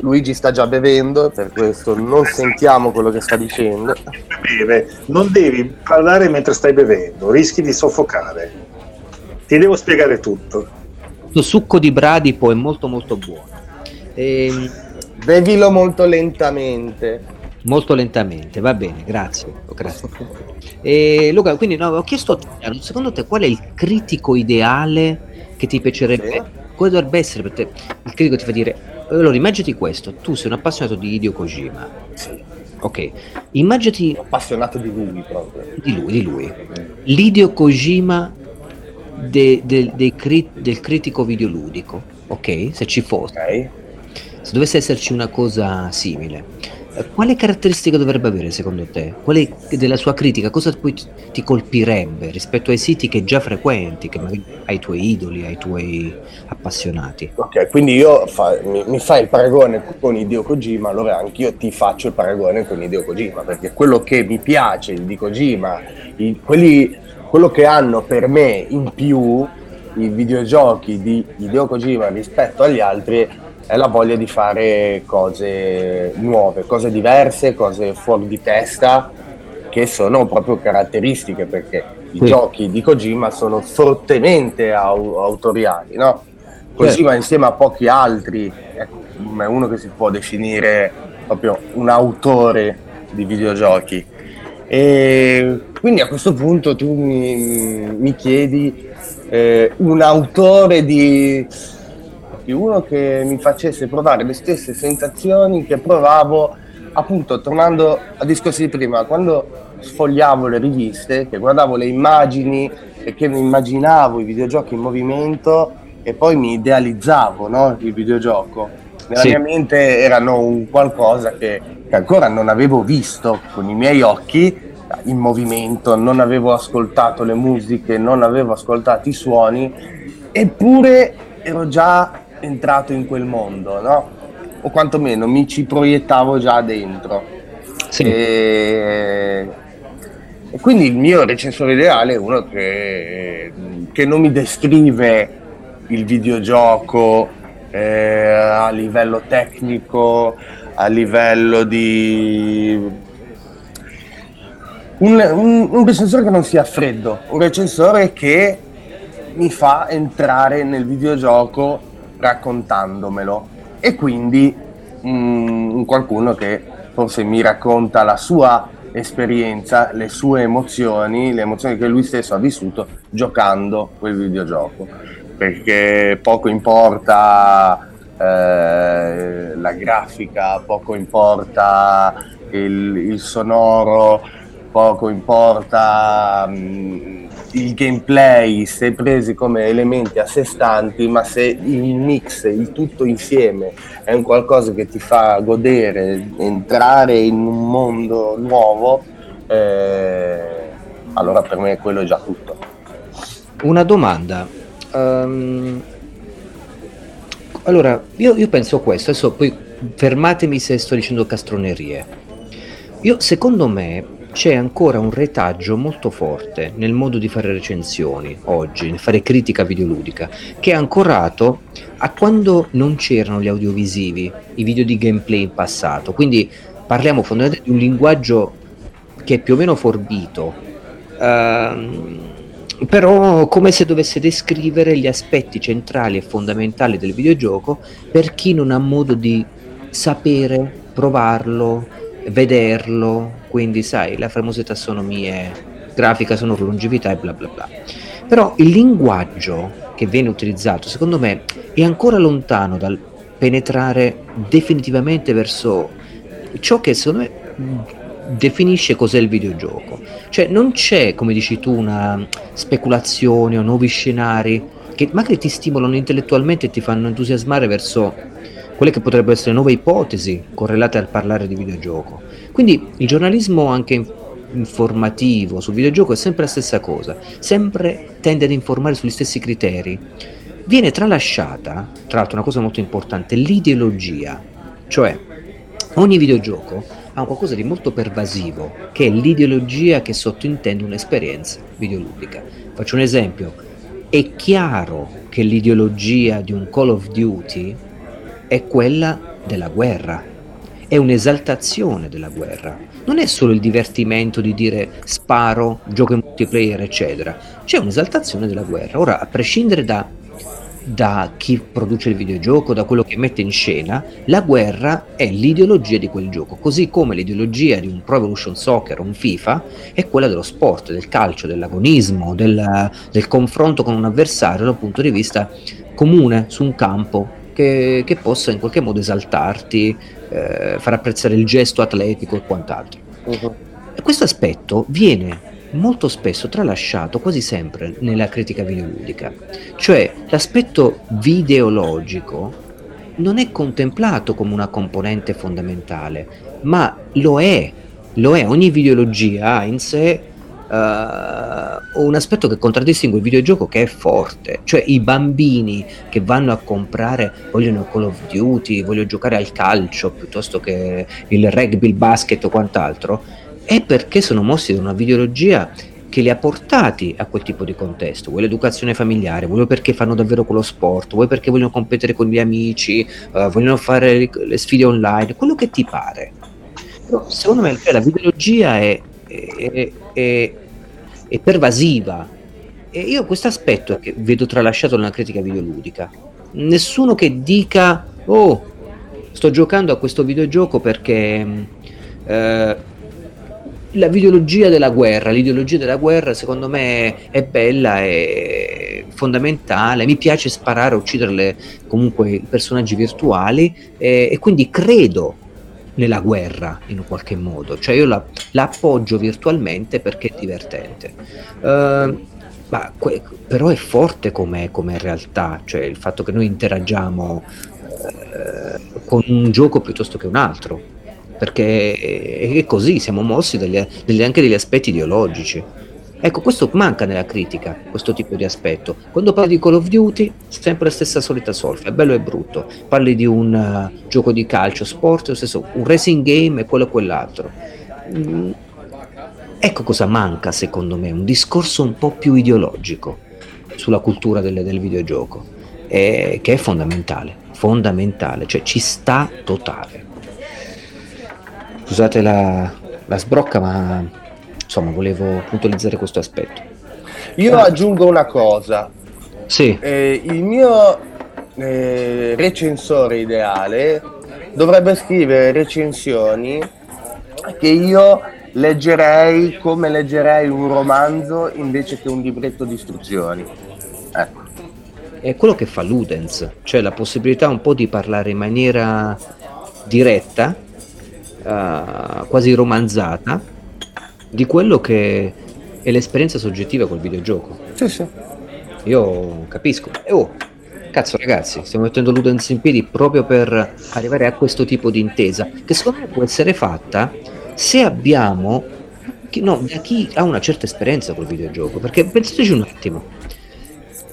Speaker 3: Luigi sta già bevendo, per questo non sentiamo quello che sta dicendo.
Speaker 2: Beve. Non devi parlare mentre stai bevendo, rischi di soffocare. Ti devo spiegare tutto.
Speaker 1: Questo succo di bradipo è molto molto buono.
Speaker 3: E... Ehm, bevilo molto lentamente.
Speaker 1: Molto lentamente, va bene, grazie. grazie. E Luca, quindi no, ho chiesto a te, secondo te qual è il critico ideale che ti piacerebbe? Sì. Quale dovrebbe essere per te? Il critico ti fa dire allora, immaginati questo, tu sei un appassionato di Hideo Kojima. Sì. Ok, immaginati...
Speaker 3: Appassionato di lui proprio.
Speaker 1: Di lui, di lui. L'Hideo Kojima de, de, de cri, del critico videoludico, ok? Se ci fosse. Okay. Se dovesse esserci una cosa simile quale caratteristica dovrebbe avere secondo te? Quale della sua critica? Cosa poi ti colpirebbe rispetto ai siti che già frequenti, che magari ai tuoi idoli, ai tuoi appassionati?
Speaker 3: Ok, quindi io fa, mi, mi, fai il paragone con Hideo Kojima, allora anch'io ti faccio il paragone con Hideo Kojima, perché quello che mi piace di Kojima, i, quelli quello che hanno per me in più i videogiochi di Hideo Kojima rispetto agli altri è la voglia di fare cose nuove, cose diverse, cose fuori di testa, che sono proprio caratteristiche perché i sì. giochi di Kojima sono fortemente au- autoriali, no? Kojima sì. insieme a pochi altri è uno che si può definire proprio un autore di videogiochi. E quindi a questo punto tu mi, mi chiedi eh, un autore di uno che mi facesse provare le stesse sensazioni che provavo appunto tornando al discorso di prima quando sfogliavo le riviste che guardavo le immagini e che mi immaginavo i videogiochi in movimento e poi mi idealizzavo no, il videogioco nella sì. mia mente erano un qualcosa che, che ancora non avevo visto con i miei occhi in movimento, non avevo ascoltato le musiche, non avevo ascoltato i suoni, eppure ero già entrato in quel mondo, no? O quantomeno mi ci proiettavo già dentro. Sì. E... e quindi il mio recensore ideale è uno che, che non mi descrive il videogioco eh, a livello tecnico, a livello di un, un, un recensore che non sia freddo, un recensore che mi fa entrare nel videogioco raccontandomelo e quindi um, qualcuno che forse mi racconta la sua esperienza, le sue emozioni, le emozioni che lui stesso ha vissuto giocando quel videogioco. Perché poco importa eh, la grafica, poco importa il, il sonoro, poco importa um, il gameplay se presi come elementi a sé stanti, ma se il mix, il tutto insieme è un qualcosa che ti fa godere, entrare in un mondo nuovo, eh, allora per me quello è già tutto.
Speaker 1: Una domanda. Um, allora, io, io penso questo, adesso poi fermatemi se sto dicendo castronerie. Io, secondo me, c'è ancora un retaggio molto forte nel modo di fare recensioni oggi, nel fare critica videoludica, che è ancorato a quando non c'erano gli audiovisivi, i video di gameplay in passato. Quindi parliamo fondamentalmente di un linguaggio che è più o meno forbito, ehm, però come se dovesse descrivere gli aspetti centrali e fondamentali del videogioco per chi non ha modo di sapere, provarlo, vederlo, quindi sai, la famosa tassonomie grafica, sonoro, longevità e bla bla bla. Però il linguaggio che viene utilizzato, secondo me, è ancora lontano dal penetrare definitivamente verso ciò che secondo me definisce cos'è il videogioco. Cioè non c'è, come dici tu, una speculazione o nuovi scenari che magari ti stimolano intellettualmente e ti fanno entusiasmare verso quelle che potrebbero essere nuove ipotesi correlate al parlare di videogioco. Quindi il giornalismo anche informativo sul videogioco è sempre la stessa cosa, sempre tende ad informare sugli stessi criteri. Viene tralasciata, tra l'altro una cosa molto importante, l'ideologia, cioè ogni videogioco ha qualcosa di molto pervasivo, che è l'ideologia che sottintende un'esperienza videoludica. Faccio un esempio, è chiaro che l'ideologia di un Call of Duty è quella della guerra, è un'esaltazione della guerra. Non è solo il divertimento di dire sparo, gioco in multiplayer, eccetera. C'è un'esaltazione della guerra. Ora, a prescindere da, da chi produce il videogioco, da quello che mette in scena, la guerra è l'ideologia di quel gioco, così come l'ideologia di un Pro Evolution Soccer o un FIFA è quella dello sport, del calcio, dell'agonismo, del, del confronto con un avversario dal punto di vista comune su un campo che, che possa in qualche modo esaltarti, eh, far apprezzare il gesto atletico e quant'altro. Uh-huh. E questo aspetto viene molto spesso tralasciato quasi sempre nella critica videoludica, cioè l'aspetto videologico non è contemplato come una componente fondamentale, ma lo è, lo è, ogni videologia ha in sé uh, un aspetto che contraddistingue il videogioco che è forte, cioè i bambini che vanno a comprare, vogliono Call of Duty, vogliono giocare al calcio piuttosto che il rugby, il basket o quant'altro, è perché sono mossi da una videologia che li ha portati a quel tipo di contesto, vuoi l'educazione familiare, vuoi perché fanno davvero quello sport, vuoi perché vogliono competere con gli amici, uh, vogliono fare le, le, sfide online, quello che ti pare. Però secondo me la videologia è, è, è, è pervasiva e io questo aspetto che vedo tralasciato nella critica videoludica. Nessuno che dica, oh, sto giocando a questo videogioco perché... Uh, la videologia della guerra, l'ideologia della guerra secondo me è bella, è fondamentale, mi piace sparare, uccidere comunque personaggi virtuali e, e, quindi credo nella guerra in qualche modo, cioè io la, la appoggio virtualmente perché è divertente. Uh, ma que- però è forte come, realtà, cioè il fatto che noi interagiamo uh, con un gioco piuttosto che un altro perché è così, siamo mossi dagli, dagli, anche degli aspetti ideologici. Ecco, questo manca nella critica, questo tipo di aspetto. Quando parli di Call of Duty, sempre la stessa solita solfa, è bello e brutto. Parli di un uh, gioco di calcio, sport, lo stesso, un racing game e quello e quell'altro. Mm, ecco cosa manca secondo me, un discorso un po' più ideologico sulla cultura del, del videogioco, eh, che è fondamentale, fondamentale, cioè ci sta totale scusate la, la sbrocca, ma insomma volevo puntualizzare questo aspetto.
Speaker 3: Io ah. aggiungo una cosa.
Speaker 1: Sì.
Speaker 3: Eh, il mio eh, recensore ideale dovrebbe scrivere recensioni che io leggerei come leggerei un romanzo invece che un libretto di istruzioni. Ecco.
Speaker 1: È quello che fa Ludens, cioè la possibilità un po' di parlare in maniera diretta uh, quasi romanzata di quello che è l'esperienza soggettiva col videogioco.
Speaker 3: Sì, sì.
Speaker 1: Io capisco. E oh, cazzo ragazzi, stiamo mettendo Ludens in piedi proprio per arrivare a questo tipo di intesa, che secondo me può essere fatta se abbiamo, no, da chi ha una certa esperienza col videogioco, perché pensateci un attimo,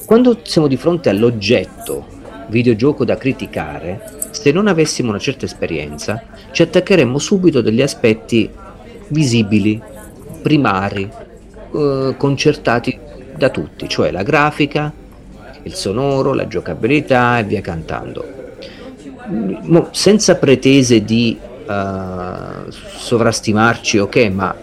Speaker 1: quando siamo di fronte all'oggetto videogioco da criticare, se non avessimo una certa esperienza, ci attaccheremmo subito degli aspetti visibili, primari, eh, concertati da tutti, cioè la grafica, il sonoro, la giocabilità e via cantando. Mo, senza pretese di uh, sovrastimarci, ok, ma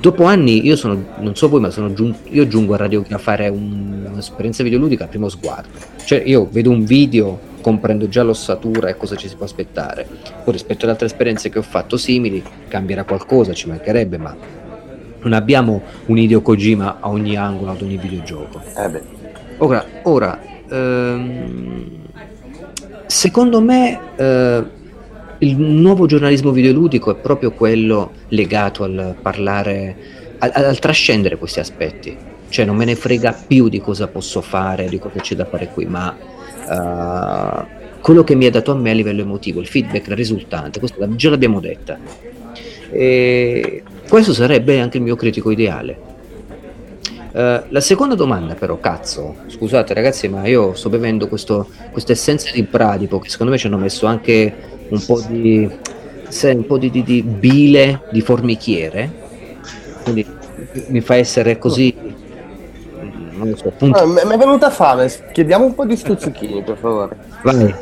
Speaker 1: dopo anni io sono, non so voi, ma sono giunto, io giungo a fare un, un'esperienza videoludica a primo sguardo. Cioè io vedo un video comprendo già l'ossatura e cosa ci si può aspettare. Poi rispetto ad altre esperienze che ho fatto simili, cambierà qualcosa, ci mancherebbe, ma non abbiamo un Hideo Kojima a ogni angolo, ad ogni videogioco.
Speaker 3: Eh
Speaker 1: ora, ora ehm, secondo me eh, il nuovo giornalismo videoludico è proprio quello legato al parlare, al, al trascendere questi aspetti. Cioè non me ne frega più di cosa posso fare, di cosa c'è da fare qui, ma uh, quello che mi ha dato a me a livello emotivo, il feedback risultante, questo già l'abbiamo detta. E questo sarebbe anche il mio critico ideale. Uh, la seconda domanda però, cazzo, scusate ragazzi, ma io sto bevendo questa essenza di bradipo che secondo me ci hanno messo anche un po' di, un po di, di, di bile di formichiere, quindi mi fa essere così
Speaker 3: non lo so. Ah, mi è venuta fame, chiediamo un po' di stuzzichini per favore.
Speaker 1: Vai,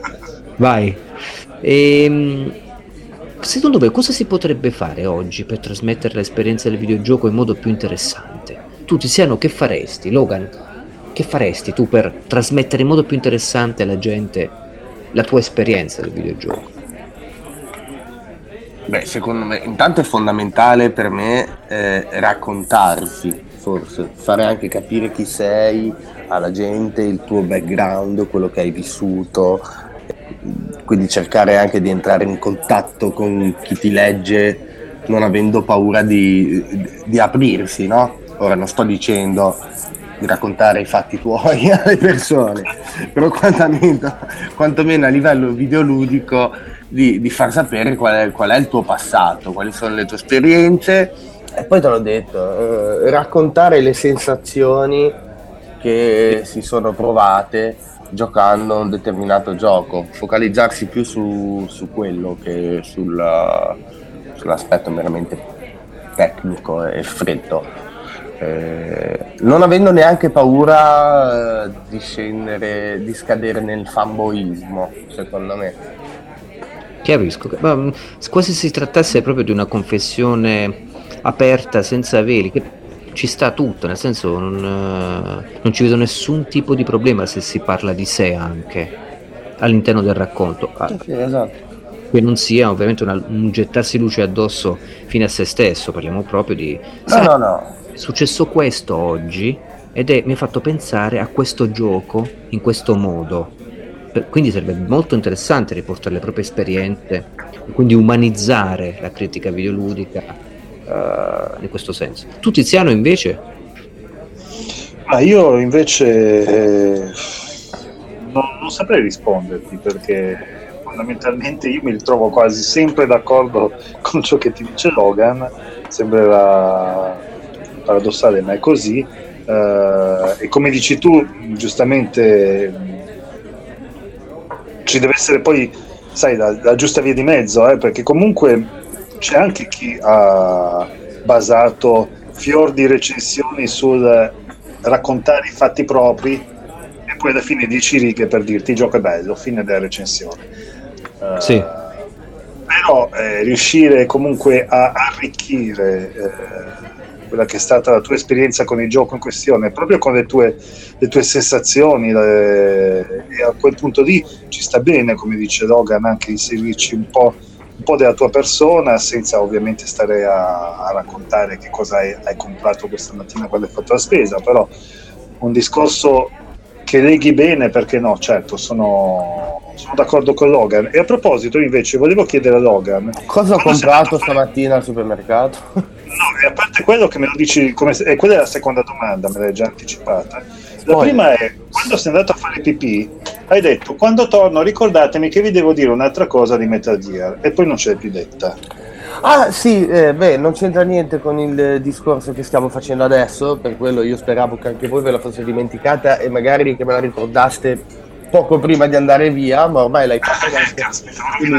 Speaker 1: vai. Ehm, secondo voi cosa si potrebbe fare oggi per trasmettere l'esperienza del videogioco in modo più interessante? Tu Tiziano che faresti? Logan, che faresti tu per trasmettere in modo più interessante alla gente la tua esperienza del videogioco?
Speaker 3: Beh, secondo me, intanto è fondamentale per me eh, raccontarsi forse fare anche capire chi sei alla gente, il tuo background, quello che hai vissuto, quindi cercare anche di entrare in contatto con chi ti legge non avendo paura di, di aprirsi, no? Ora non sto dicendo di raccontare i fatti tuoi <laughs> alle persone, però quantomeno, quantomeno a livello videoludico di, di far sapere qual è, qual è il tuo passato, quali sono le tue esperienze e poi te l'ho detto, eh, raccontare le sensazioni che si sono provate giocando un determinato gioco, focalizzarsi più su, su quello che sul, sull'aspetto meramente tecnico e freddo. eh, non avendo neanche paura eh, di scendere, di scadere nel fanboismo, secondo me.
Speaker 1: Ma mm, quasi si trattasse proprio di una confessione aperta, senza veli, che ci sta tutto, nel senso non, eh, non ci vedo nessun tipo di problema se si parla di sé anche all'interno del racconto.
Speaker 3: Sì, sì, esatto
Speaker 1: che non sia ovviamente una, un gettarsi luce addosso fine a se stesso, parliamo proprio di...
Speaker 3: No, no, no,
Speaker 1: è successo questo oggi ed è, mi ha fatto pensare a questo gioco in questo modo. Quindi sarebbe molto interessante riportare le proprie esperienze, quindi umanizzare la critica videoludica in questo senso. Tu Tiziano invece?
Speaker 2: Ah, io invece eh, non, non saprei risponderti perché fondamentalmente io mi ritrovo quasi sempre d'accordo con ciò che ti dice Logan, sembrerà paradossale ma è così uh, e come dici tu giustamente ci deve essere poi sai la, la giusta via di mezzo eh, perché comunque c'è anche chi ha basato fior di recensioni sul raccontare i fatti propri e poi alla fine dieci righe per dirti il gioco è bello, fine della recensione.
Speaker 1: Uh, sì.
Speaker 2: Però eh, riuscire comunque a arricchire eh, quella che è stata la tua esperienza con il gioco in questione, proprio con le tue, le tue sensazioni, le, e a quel punto lì ci sta bene, come dice Logan, anche inserirci un po', un po della tua persona, senza ovviamente stare a, a raccontare che cosa hai, hai, comprato questa mattina quando hai fatto la spesa, però un discorso che leghi bene, perché no, certo, sono, sono d'accordo con Logan. E a proposito, invece, volevo chiedere a Logan...
Speaker 3: Cosa ho comprato stamattina al supermercato?
Speaker 2: No, e a parte quello che me lo dici, come, e quella è la seconda domanda, me l'hai già anticipata. La Poi. prima è, quando sei andato a fare pipì, hai detto, quando torno ricordatemi che vi devo dire un'altra cosa di Metal Gear, e poi non ce l'hai più detta.
Speaker 3: Ah sì, eh, beh, non c'entra niente con il discorso che stiamo facendo adesso, per quello io speravo che anche voi ve la fosse dimenticata e magari che me la ricordaste poco prima di andare via, ma ormai l'hai fatta.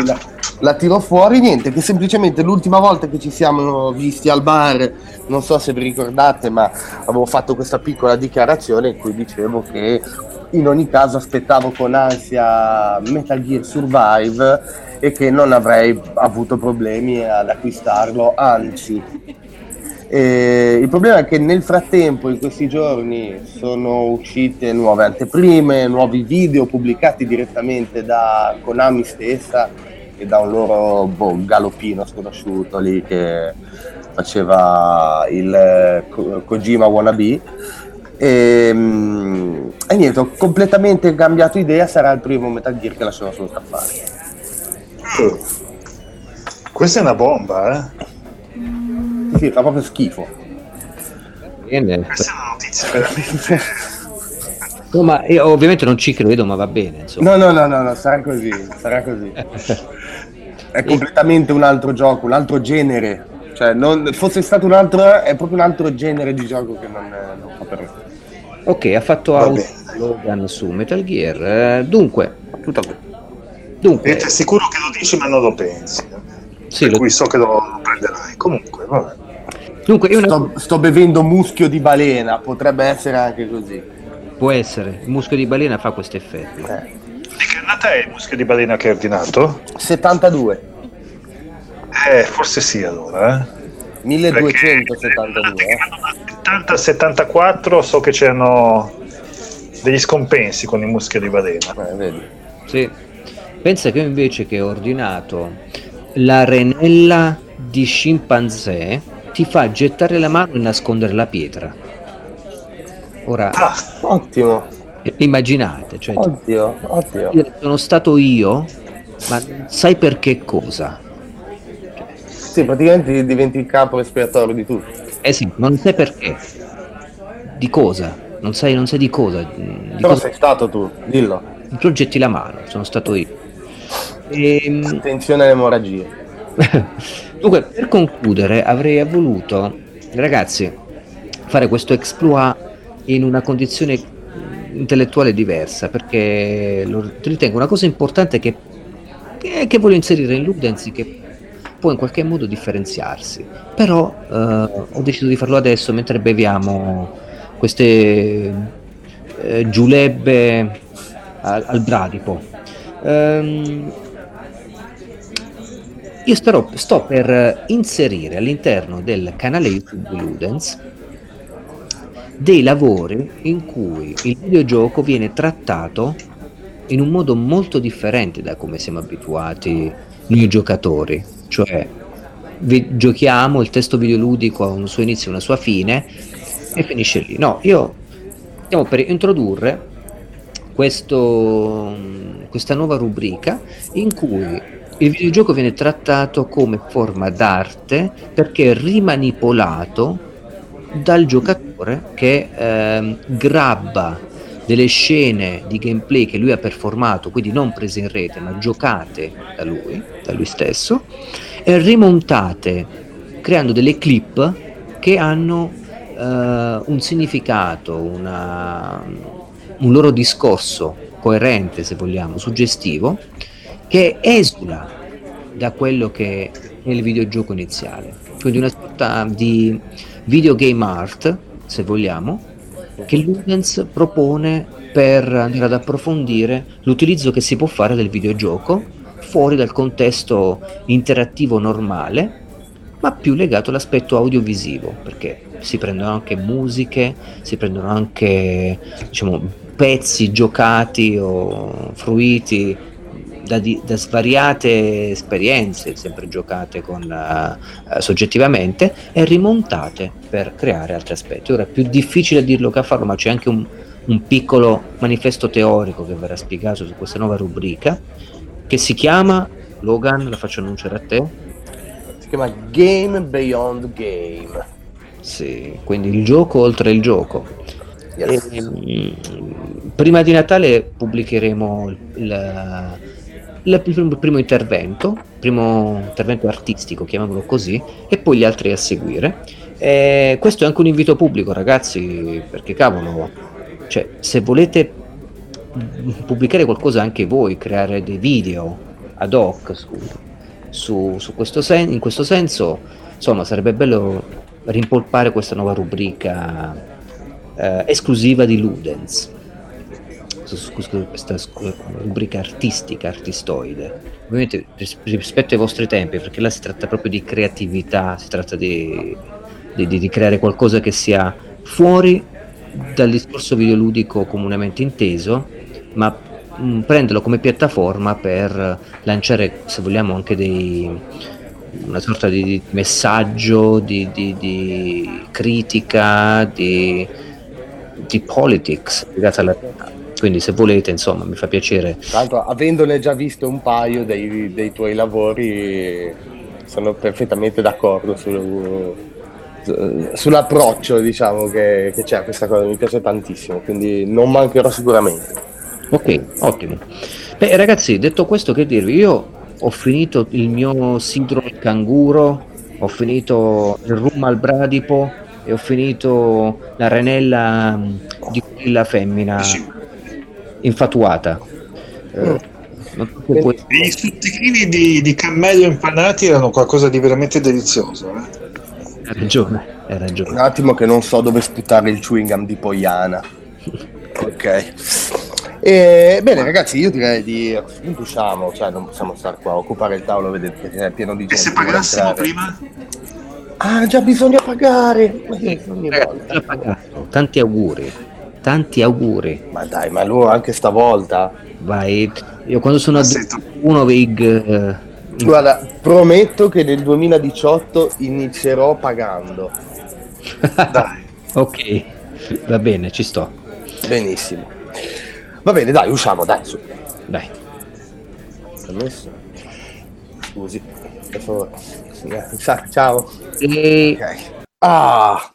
Speaker 3: la, la tiro fuori, niente, che semplicemente l'ultima volta che ci siamo visti al bar, non so se vi ricordate, ma avevo fatto questa piccola dichiarazione in cui dicevo che in ogni caso aspettavo con ansia Metal Gear Survive e che non avrei avuto problemi ad acquistarlo, anzi e il problema è che nel frattempo, in questi giorni, sono uscite nuove anteprime, nuovi video pubblicati direttamente da Konami stessa e da un loro boh, galoppino sconosciuto lì che faceva il Kojima Wannabe. E, mm, e niente, ho completamente cambiato idea, sarà il primo Metal Gear che lascerò sullo scaffale.
Speaker 2: Questa è una bomba, eh?
Speaker 3: Sì, fa proprio schifo.
Speaker 1: Bene. Questa è una notizia veramente. No, ma io ovviamente non ci credo, ma va bene.
Speaker 3: Insomma. No, no, no, no, no, sarà così, sarà così. <laughs> è completamente un altro gioco, un altro genere. Cioè, non, fosse stato un altro, è proprio un altro genere di gioco che non, non fa per me.
Speaker 1: Ok, ha fatto un slogan su Metal Gear. Eh, dunque,
Speaker 3: tutto.
Speaker 2: Dunque, e sicuro che lo dici, ma non lo pensi. Sì, per lo... cui so che lo, lo prenderai. Comunque, vabbè.
Speaker 3: Dunque, io sto, ne... sto bevendo muschio di balena, potrebbe essere anche così.
Speaker 1: Può essere, il muschio di balena fa questo effetto.
Speaker 2: Eh. Di che annata è il muschio di balena che hai ordinato?
Speaker 3: 72.
Speaker 2: Eh, forse sì allora, eh.
Speaker 3: 1272.
Speaker 2: Perché, eh. 70-74 so che c'erano degli scompensi con il muschio di balena.
Speaker 3: Eh, vedi.
Speaker 1: Sì. Pensa che io invece che ho ordinato la renella di scimpanzé ti fa gettare la mano e nascondere la pietra. Ora,
Speaker 3: ah, ottimo.
Speaker 1: Immaginate, cioè,
Speaker 3: oddio, oddio.
Speaker 1: sono stato io, ma sai per che cosa?
Speaker 3: Sì, praticamente diventi il capo espiatorio di tutto.
Speaker 1: Eh sì, non sai perché. Di cosa? Non sai, non sai di cosa. Di
Speaker 3: Però
Speaker 1: cosa...
Speaker 3: sei stato tu, dillo.
Speaker 1: Tu getti la mano, sono stato io.
Speaker 3: E... Ehm, Attenzione alle emorragie. <laughs>
Speaker 1: Dunque, per concludere, avrei voluto, ragazzi, fare questo exploit in una condizione intellettuale diversa, perché lo ritengo una cosa importante che, che, che voglio inserire in Ludenzi, che può in qualche modo differenziarsi. Però eh, ho deciso di farlo adesso mentre beviamo queste eh, giulebbe al, al bradipo. Um, io starò, sto per inserire all'interno del canale YouTube Ludens dei lavori in cui il videogioco viene trattato in un modo molto differente da come siamo abituati noi giocatori, cioè vi, giochiamo, il testo videoludico ha un suo inizio e una sua fine e finisce lì. No, io stiamo per introdurre questo, questa nuova rubrica in cui il videogioco viene trattato come forma d'arte perché è rimanipolato dal giocatore che eh, grabba delle scene di gameplay che lui ha performato, quindi non prese in rete, ma giocate da lui, da lui stesso, e rimontate creando delle clip che hanno uh, un significato, una, un loro discorso coerente, se vogliamo, suggestivo, che esula da quello che è il videogioco iniziale. Quindi una sorta di videogame art, se vogliamo, che Ludens propone per andare ad approfondire l'utilizzo che si può fare del videogioco fuori dal contesto interattivo normale, ma più legato all'aspetto audiovisivo, perché si prendono anche musiche, si prendono anche diciamo, pezzi giocati o fruiti da, di, da, svariate esperienze, sempre giocate con, uh, soggettivamente, e rimontate per creare altri aspetti. Ora è più difficile dirlo che a farlo, ma c'è anche un, un piccolo manifesto teorico che verrà spiegato su questa nuova rubrica, che si chiama, Logan, la faccio annunciare a te.
Speaker 3: Si chiama Game Beyond Game.
Speaker 1: Sì, quindi il gioco oltre il gioco. Yes. E, um, prima di Natale pubblicheremo il, il il primo intervento, primo intervento artistico, chiamiamolo così, e poi gli altri a seguire. E questo è anche un invito pubblico, ragazzi, perché cavolo, cioè, se volete pubblicare qualcosa anche voi, creare dei video ad hoc su, su, su questo sen- in questo senso, insomma, sarebbe bello rimpolpare questa nuova rubrica eh, esclusiva di Ludens questa rubrica artistica, artistoide. Ovviamente rispetto ai vostri tempi, perché là si tratta proprio di creatività, si tratta di, di, di creare qualcosa che sia fuori dal discorso videoludico comunemente inteso, ma mh, mm, prenderlo come piattaforma per lanciare, se vogliamo, anche dei, una sorta di messaggio, di, di, di critica, di, di politics legata alla realtà quindi se volete insomma mi fa piacere.
Speaker 3: Tra l'altro avendone già visto un paio dei, dei tuoi lavori sono perfettamente d'accordo sul, sull'approccio diciamo che, che c'è a questa cosa. Mi piace tantissimo quindi non mancherò sicuramente.
Speaker 1: Ok ottimo. Beh ragazzi detto questo che dirvi? Io ho finito il mio sidro al canguro ho finito il rum al bradipo e ho finito la renella di quella femmina infatuata.
Speaker 2: Eh, mm. Gli stuzzichini di, di, cammello impanati erano qualcosa di veramente delizioso. Eh?
Speaker 1: Hai ragione, hai ragione.
Speaker 3: Un attimo che non so dove sputare il chewing gum di Poiana. ok. E, bene ragazzi, io direi di usciamo, cioè non possiamo stare qua a occupare il tavolo, vedete che è pieno di gente.
Speaker 2: E se pagassimo prima?
Speaker 3: Ah, già bisogna pagare.
Speaker 1: Ragazzi, Tanti auguri tanti auguri.
Speaker 3: Ma dai, ma lui anche stavolta.
Speaker 1: Vai, io quando sono a uno Vig. Eh,
Speaker 3: Guarda, prometto che nel 2018 inizierò pagando.
Speaker 1: dai. <laughs> ok, va bene, ci sto.
Speaker 3: Benissimo. Va bene, dai, usciamo, dai, su.
Speaker 1: Dai.
Speaker 3: Permesso? Scusi, per favore. Ciao.
Speaker 1: E...
Speaker 3: Ok. Ah,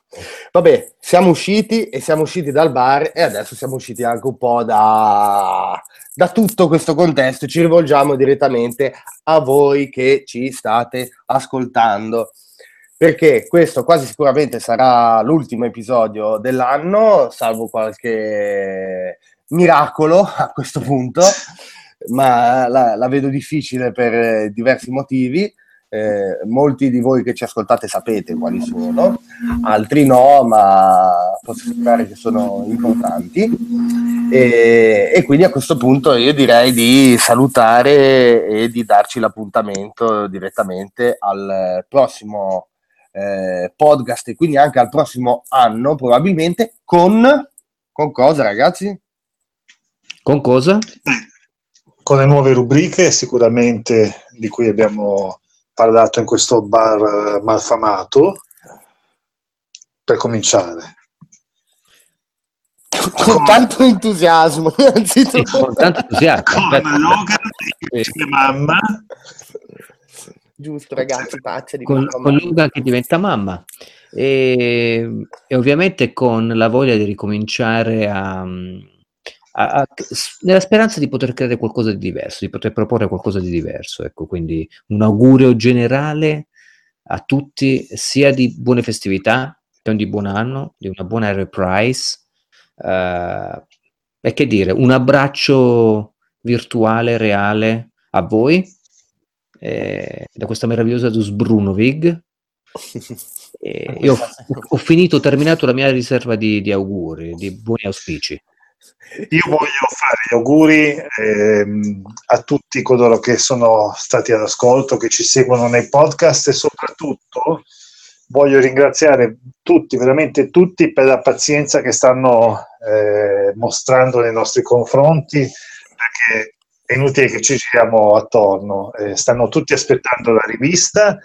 Speaker 3: Vabbè, siamo usciti e siamo usciti dal bar e adesso siamo usciti anche un po' da, da tutto questo contesto. Ci rivolgiamo direttamente a voi che ci state ascoltando perché questo quasi sicuramente sarà l'ultimo episodio dell'anno, salvo qualche miracolo a questo punto, ma la, la vedo difficile per diversi motivi. Eh, molti di voi che ci ascoltate sapete quali sono, altri no, ma posso assicurare che sono importanti. E, e, quindi a questo punto io direi di salutare e di darci l'appuntamento direttamente al prossimo eh, podcast e quindi anche al prossimo anno probabilmente con, con cosa ragazzi?
Speaker 1: Con cosa?
Speaker 2: Con le nuove rubriche sicuramente di cui abbiamo parlato in questo bar eh, malfamato per cominciare.
Speaker 3: Con tanto entusiasmo <laughs>
Speaker 1: sì, con tanto entusiasmo
Speaker 2: con Logan e mamma.
Speaker 3: Giusto ragazzi pace
Speaker 1: di con, con Logan che diventa mamma. E, e, ovviamente con la voglia di ricominciare a a, a, nella speranza di poter creare qualcosa di diverso, di poter proporre qualcosa di diverso. Ecco, quindi un augurio generale a tutti, sia di buone festività, che di buon anno, di una buona reprise, uh, e che dire, un abbraccio virtuale, reale a voi, eh, da questa meravigliosa Dus Brunovig. <laughs> Eh, io ho, ho, finito, ho terminato la mia riserva di, di auguri, di buoni auspici.
Speaker 2: Io voglio fare gli auguri ehm, a tutti coloro che sono stati all'ascolto, che ci seguono nei podcast e soprattutto voglio ringraziare tutti, veramente tutti, per la pazienza che stanno eh, mostrando nei nostri confronti, perché è inutile che ci giriamo attorno, eh, stanno tutti aspettando la rivista.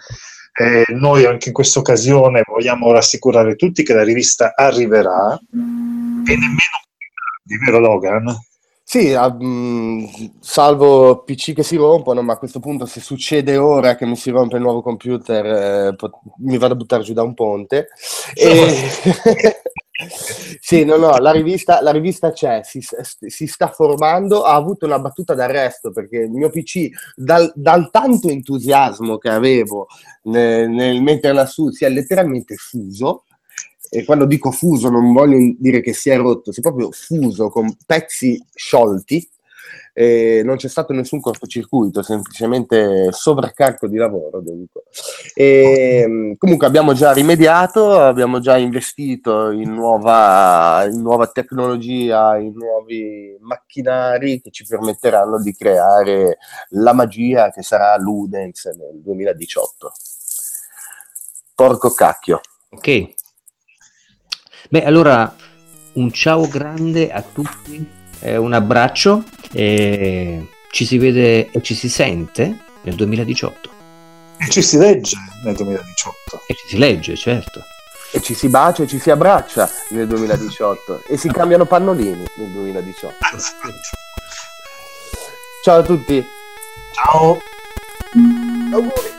Speaker 2: Eh, noi anche in questa occasione vogliamo rassicurare tutti che la rivista arriverà e nemmeno di vero Logan?
Speaker 3: Sì, um, salvo PC che si rompono, ma a questo punto se succede ora che mi si rompe il nuovo computer eh, pot- mi vado a buttare giù da un ponte. E... <laughs> <laughs> sì, no, no, la rivista, la rivista c'è, si, si, sta formando, ha avuto una battuta d'arresto perché il mio PC, dal, dal tanto entusiasmo che avevo nel, nel metterla su, si è letteralmente fuso e quando dico fuso non voglio dire che si è rotto, si è proprio fuso con pezzi sciolti, e non c'è stato nessun cortocircuito, semplicemente sovraccarico di lavoro. E, mm, comunque abbiamo già rimediato, abbiamo già investito in nuova, in nuova tecnologia, in nuovi macchinari che ci permetteranno di creare la magia che sarà Ludens nel 2018. Porco cacchio.
Speaker 1: Ok, Beh, allora un ciao grande a tutti, eh, un abbraccio e ci si vede e ci si sente nel 2018.
Speaker 2: E ci si legge nel 2018.
Speaker 1: E ci si legge, certo.
Speaker 3: E ci si bacia e ci si abbraccia nel 2018. e si cambiano pannolini nel 2018. Ciao a tutti.
Speaker 2: Ciao.
Speaker 3: Auguri.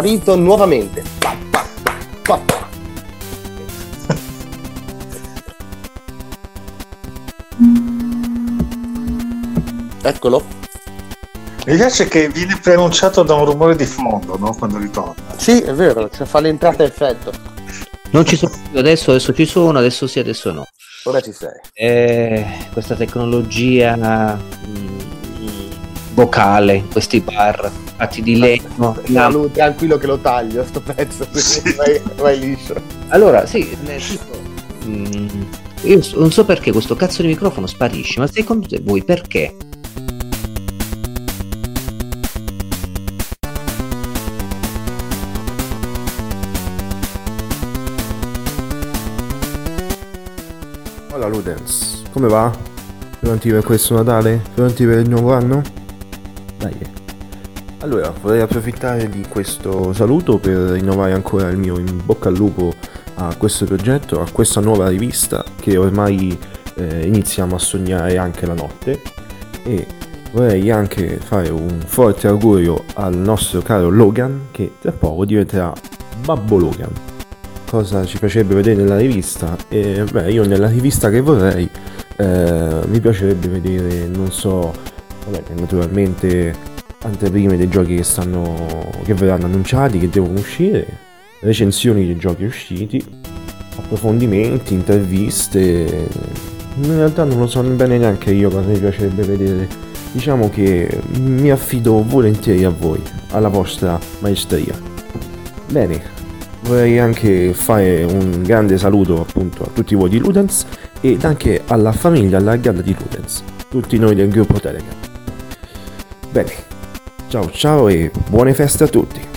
Speaker 3: Sparito nuovamente. Pa, pa, pa, Eccolo.
Speaker 2: Mi piace che viene preannunciato da un rumore di fondo, no? Quando ritorna.
Speaker 3: Sì, è vero, cioè fa l'entrata effetto.
Speaker 1: Non ci sono più adesso, adesso ci sono, adesso sì, adesso no.
Speaker 3: Ora ci sei.
Speaker 1: Eh, questa tecnologia mh, mm, vocale, questi bar fatti di legno.
Speaker 3: No, tranquillo che lo taglio sto pezzo, <laughs> sì. <laughs> vai, vai, liscio.
Speaker 1: Allora, sì, tipo, mm, io non so perché questo cazzo di microfono sparisce, ma secondo te voi perché?
Speaker 4: Hola Ludens, come va? Pronti per questo Natale? Pronti per il nuovo anno? Allora, vorrei approfittare di questo saluto per rinnovare ancora il mio in bocca al lupo a questo progetto, a questa nuova rivista che ormai eh, iniziamo a sognare anche la notte e vorrei anche fare un forte augurio al nostro caro Logan che tra poco diventerà Babbo Logan. Cosa ci piacerebbe vedere nella rivista? E beh, io nella rivista che vorrei eh, mi piacerebbe vedere, non so, vabbè, naturalmente anteprime dei giochi che stanno che verranno annunciati, che devono uscire, recensioni dei giochi usciti, approfondimenti, interviste. In realtà non lo so bene neanche io cosa mi piacerebbe vedere. Diciamo che mi affido volentieri a voi, alla vostra maestria. Bene, vorrei anche fare un grande saluto appunto a tutti voi di Ludens ed anche alla famiglia allargata di Ludens, tutti noi del gruppo Telegram. Bene, ciao ciao e buone feste a tutti!